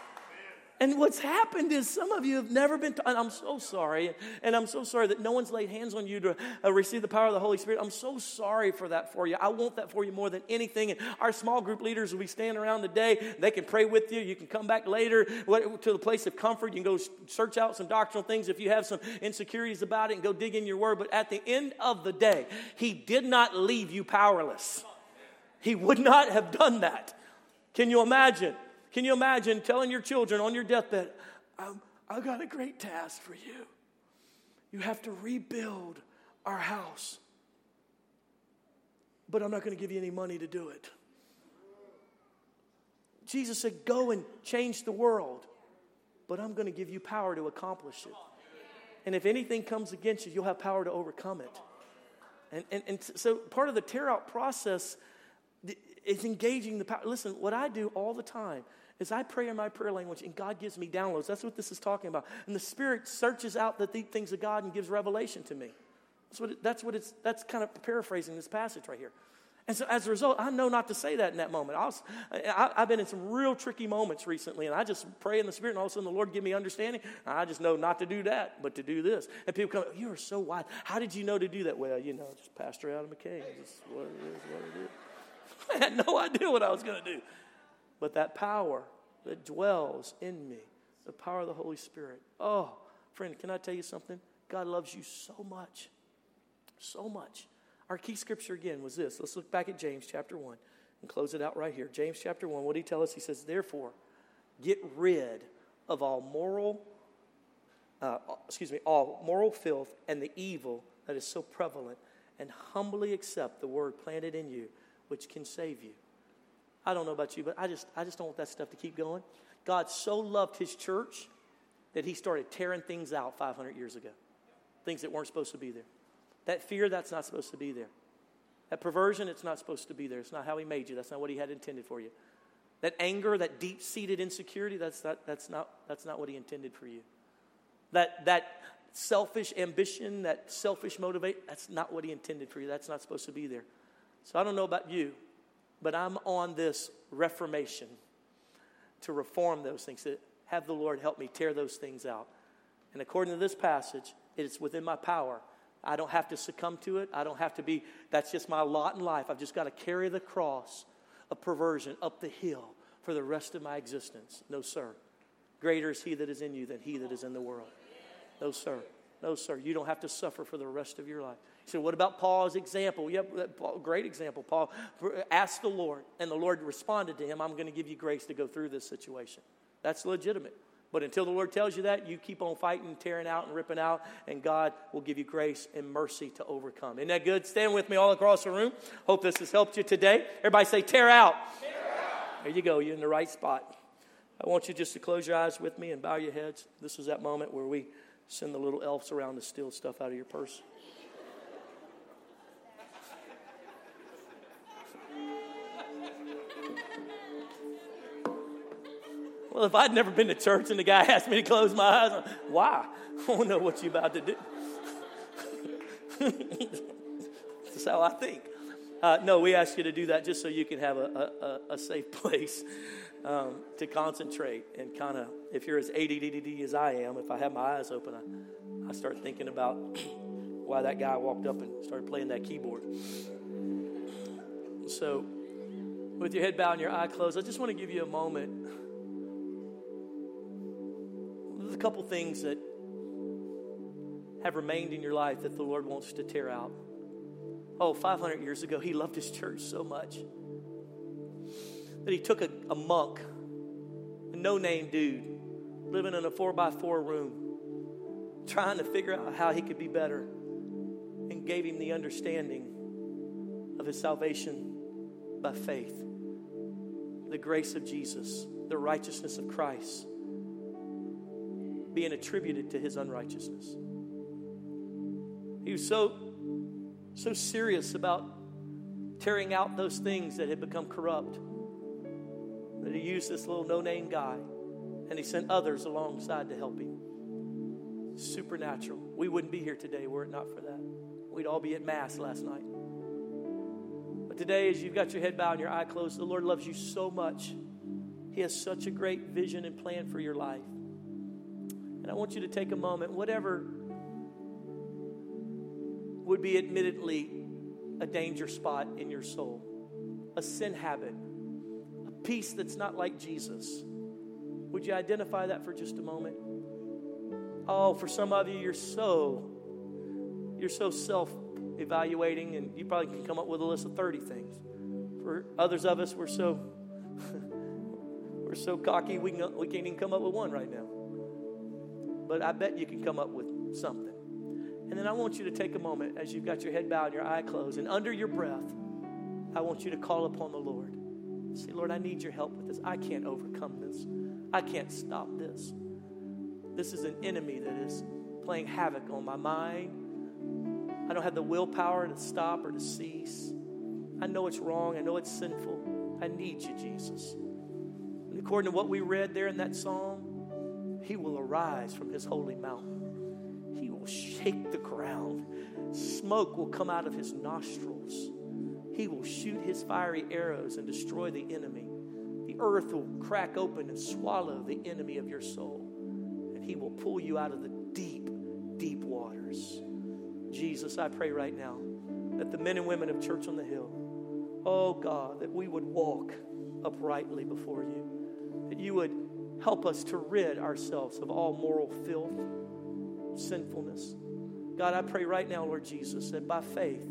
And what's happened is some of you have never been, I'm so sorry, and I'm so sorry that no one's laid hands on you to uh, receive the power of the Holy Spirit. I'm so sorry for that for you. I want that for you more than anything. And our small group leaders will be standing around today. They can pray with you. You can come back later to the place of comfort. You can go search out some doctrinal things if you have some insecurities about it and go dig in your word. But at the end of the day, He did not leave you powerless. He would not have done that. Can you imagine? Can you imagine telling your children on your deathbed, um, I've got a great task for you. You have to rebuild our house. But I'm not going to give you any money to do it. Jesus said, Go and change the world, but I'm going to give you power to accomplish it. And if anything comes against you, you'll have power to overcome it. And, and, and so part of the tear out process is engaging the power. Listen, what I do all the time is I pray in my prayer language and God gives me downloads. That's what this is talking about. And the Spirit searches out the deep things of God and gives revelation to me. That's what, it, that's what it's, that's kind of paraphrasing this passage right here. And so as a result, I know not to say that in that moment. I was, I, have been in some real tricky moments recently, and I just pray in the Spirit, and all of a sudden the Lord give me understanding. I just know not to do that, but to do this. And people come, you are so wise. How did you know to do that? Well, you know, just Pastor Adam McCain. Just what it is, what it is. I had no idea what I was going to do. But that power that dwells in me, the power of the Holy Spirit. Oh, friend, can I tell you something? God loves you so much. So much. Our key scripture again was this. Let's look back at James chapter 1 and close it out right here. James chapter 1, what did he tell us? He says, Therefore, get rid of all moral, uh, excuse me, all moral filth and the evil that is so prevalent, and humbly accept the word planted in you which can save you. I don't know about you, but I just, I just don't want that stuff to keep going. God so loved his church that he started tearing things out 500 years ago, things that weren't supposed to be there. That fear, that's not supposed to be there. That perversion, it's not supposed to be there. It's not how he made you. That's not what he had intended for you. That anger, that deep seated insecurity, that's not, that's, not, that's not what he intended for you. That, that selfish ambition, that selfish motivate, that's not what he intended for you. That's not supposed to be there. So I don't know about you, but I'm on this reformation to reform those things, to have the Lord help me tear those things out. And according to this passage, it's within my power. I don't have to succumb to it. I don't have to be, that's just my lot in life. I've just got to carry the cross of perversion up the hill for the rest of my existence. No, sir. Greater is he that is in you than he that is in the world. No, sir. No, sir. You don't have to suffer for the rest of your life. So, what about Paul's example? Yep, great example. Paul asked the Lord, and the Lord responded to him, I'm going to give you grace to go through this situation. That's legitimate. But until the Lord tells you that, you keep on fighting, tearing out, and ripping out, and God will give you grace and mercy to overcome. Isn't that good? Stand with me all across the room. Hope this has helped you today. Everybody say, tear out. Tear out. There you go. You're in the right spot. I want you just to close your eyes with me and bow your heads. This is that moment where we send the little elves around to steal stuff out of your purse. Well, if I'd never been to church and the guy asked me to close my eyes, why? I don't know what you're about to do. That's how I think. Uh, no, we ask you to do that just so you can have a, a, a safe place um, to concentrate and kind of, if you're as ADD as I am, if I have my eyes open, I, I start thinking about why that guy walked up and started playing that keyboard. So, with your head bowed and your eye closed, I just want to give you a moment a couple things that have remained in your life that the Lord wants to tear out. Oh, 500 years ago, He loved His church so much that He took a, a monk, a no name dude, living in a four by four room, trying to figure out how he could be better, and gave him the understanding of his salvation by faith the grace of Jesus, the righteousness of Christ, being attributed to his unrighteousness. He was so, so serious about tearing out those things that had become corrupt that he used this little no name guy and he sent others alongside to help him. Supernatural. We wouldn't be here today were it not for that. We'd all be at Mass last night. But today, as you've got your head bowed and your eye closed, the Lord loves you so much. He has such a great vision and plan for your life. And I want you to take a moment, whatever would be admittedly a danger spot in your soul, a sin habit, a peace that's not like Jesus. Would you identify that for just a moment? Oh, for some of you, you're so you're so self evaluating, and you probably can come up with a list of 30 things. For others of us, we're so we're so cocky we, can, we can't even come up with one right now. But I bet you can come up with something. And then I want you to take a moment as you've got your head bowed and your eye closed, and under your breath, I want you to call upon the Lord. Say, Lord, I need your help with this. I can't overcome this. I can't stop this. This is an enemy that is playing havoc on my mind. I don't have the willpower to stop or to cease. I know it's wrong. I know it's sinful. I need you, Jesus. And according to what we read there in that psalm, he will arise from his holy mountain. He will shake the ground. Smoke will come out of his nostrils. He will shoot his fiery arrows and destroy the enemy. The earth will crack open and swallow the enemy of your soul. And he will pull you out of the deep, deep waters. Jesus, I pray right now that the men and women of Church on the Hill, oh God, that we would walk uprightly before you, that you would help us to rid ourselves of all moral filth, sinfulness. God, I pray right now, Lord Jesus, that by faith,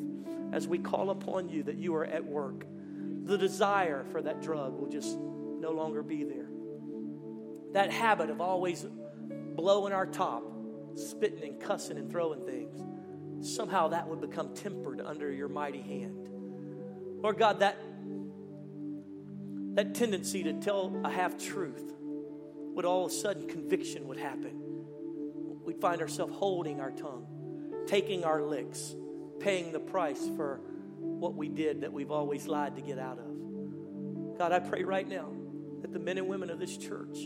as we call upon you, that you are at work. The desire for that drug will just no longer be there. That habit of always blowing our top, spitting and cussing and throwing things somehow that would become tempered under your mighty hand. Lord God, that, that tendency to tell a half truth would all of a sudden conviction would happen. We'd find ourselves holding our tongue, taking our licks, paying the price for what we did that we've always lied to get out of. God, I pray right now that the men and women of this church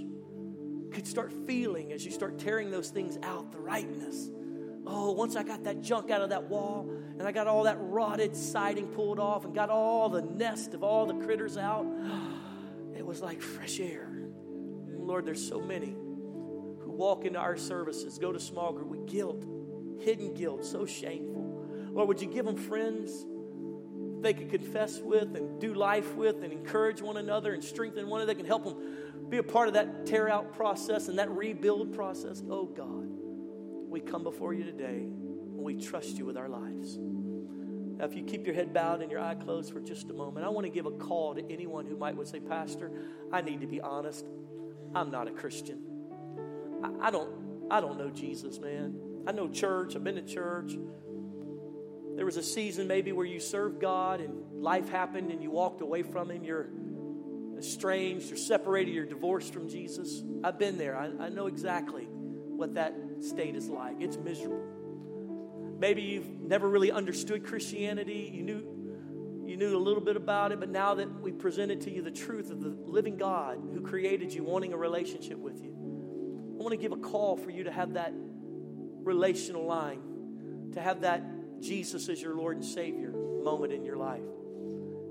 could start feeling as you start tearing those things out the rightness Oh, once I got that junk out of that wall and I got all that rotted siding pulled off and got all the nest of all the critters out, it was like fresh air. Lord, there's so many who walk into our services, go to small group with guilt, hidden guilt, so shameful. Lord, would you give them friends they could confess with and do life with and encourage one another and strengthen one another? That can help them be a part of that tear out process and that rebuild process. Oh, God we come before you today and we trust you with our lives. Now, if you keep your head bowed and your eye closed for just a moment, I want to give a call to anyone who might would say, Pastor, I need to be honest. I'm not a Christian. I, I don't I don't know Jesus, man. I know church, I've been to church. There was a season maybe where you served God and life happened and you walked away from Him. You're estranged, you're separated, you're divorced from Jesus. I've been there. I, I know exactly what that state is like. It's miserable. Maybe you've never really understood Christianity. You knew you knew a little bit about it, but now that we presented to you the truth of the living God who created you, wanting a relationship with you, I want to give a call for you to have that relational line, to have that Jesus as your Lord and Savior moment in your life.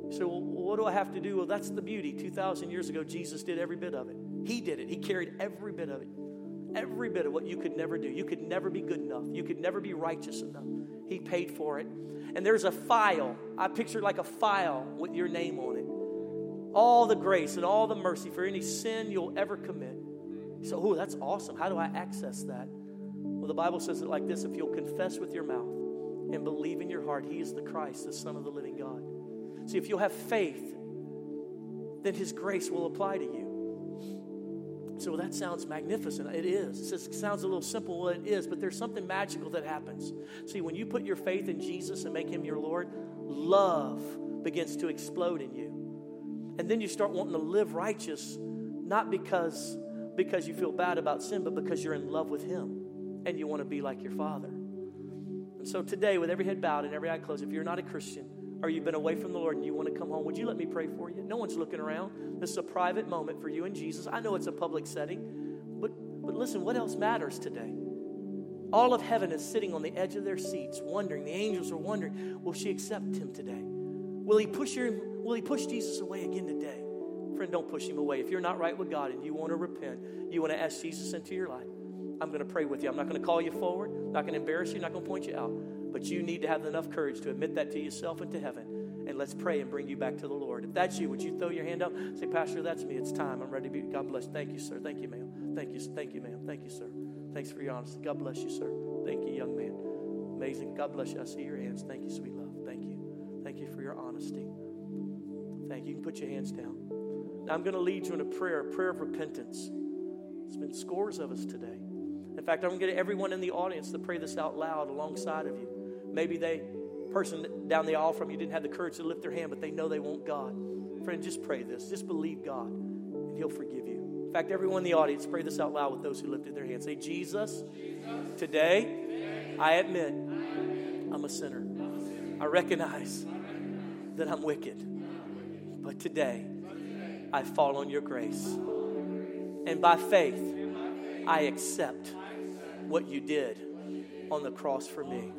So, what do I have to do? Well, that's the beauty. 2,000 years ago, Jesus did every bit of it. He did it, He carried every bit of it every bit of what you could never do. You could never be good enough. You could never be righteous enough. He paid for it. And there's a file. I picture like a file with your name on it. All the grace and all the mercy for any sin you'll ever commit. So, oh, that's awesome. How do I access that? Well, the Bible says it like this if you'll confess with your mouth and believe in your heart, He is the Christ, the Son of the living God. See, if you'll have faith, then His grace will apply to you. So that sounds magnificent. It is. It sounds a little simple. Well, it is, but there's something magical that happens. See, when you put your faith in Jesus and make him your Lord, love begins to explode in you. And then you start wanting to live righteous, not because, because you feel bad about sin, but because you're in love with Him and you want to be like your Father. And so today, with every head bowed and every eye closed, if you're not a Christian or you've been away from the Lord and you want to come home, would you let me pray for you? No one's looking around. This is a private moment for you and Jesus. I know it's a public setting, but, but listen, what else matters today? All of heaven is sitting on the edge of their seats, wondering. The angels are wondering, will she accept him today? Will he push him? Will he push Jesus away again today? Friend, don't push him away. If you're not right with God and you want to repent, you want to ask Jesus into your life, I'm going to pray with you. I'm not going to call you forward, not going to embarrass you, not going to point you out. But you need to have enough courage to admit that to yourself and to heaven. And let's pray and bring you back to the Lord. If that's you, would you throw your hand up? Say, Pastor, that's me. It's time. I'm ready to be. God bless. Thank you, sir. Thank you, ma'am. Thank you. Thank you, ma'am. Thank you, sir. Thanks for your honesty. God bless you, sir. Thank you, young man. Amazing. God bless you. I see your hands. Thank you, sweet love. Thank you. Thank you for your honesty. Thank you. You can put your hands down. Now I'm going to lead you in a prayer, a prayer of repentance. There's been scores of us today. In fact, I'm going to get everyone in the audience to pray this out loud alongside of you. Maybe they person down the aisle from you didn't have the courage to lift their hand, but they know they want God. Friend, just pray this. Just believe God, and He'll forgive you In fact, everyone in the audience, pray this out loud with those who lifted their hands. Say, Jesus, today I admit I'm a sinner. I recognize that I'm wicked. But today I fall on your grace. And by faith, I accept what you did on the cross for me.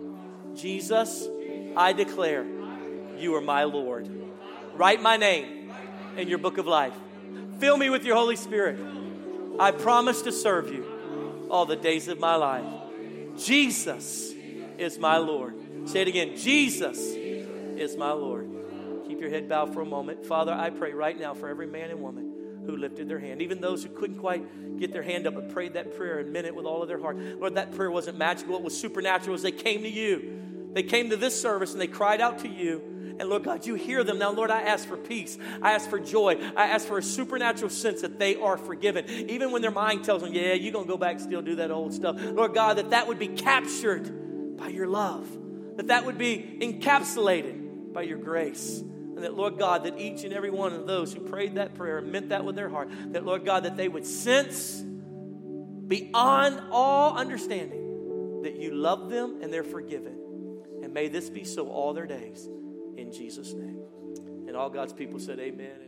Jesus, I declare you are my Lord. Write my name in your book of life. Fill me with your Holy Spirit. I promise to serve you all the days of my life. Jesus is my Lord. Say it again Jesus is my Lord. Keep your head bowed for a moment. Father, I pray right now for every man and woman who lifted their hand, even those who couldn't quite get their hand up but prayed that prayer and meant it with all of their heart. Lord, that prayer wasn't magical, it was supernatural as they came to you. They came to this service and they cried out to you and Lord God, you hear them. Now, Lord, I ask for peace. I ask for joy. I ask for a supernatural sense that they are forgiven. Even when their mind tells them, yeah, you're going to go back and still do that old stuff. Lord God, that that would be captured by your love, that that would be encapsulated by your grace. And that, Lord God, that each and every one of those who prayed that prayer and meant that with their heart, that, Lord God, that they would sense beyond all understanding that you love them and they're forgiven. And may this be so all their days in Jesus' name. And all God's people said, Amen.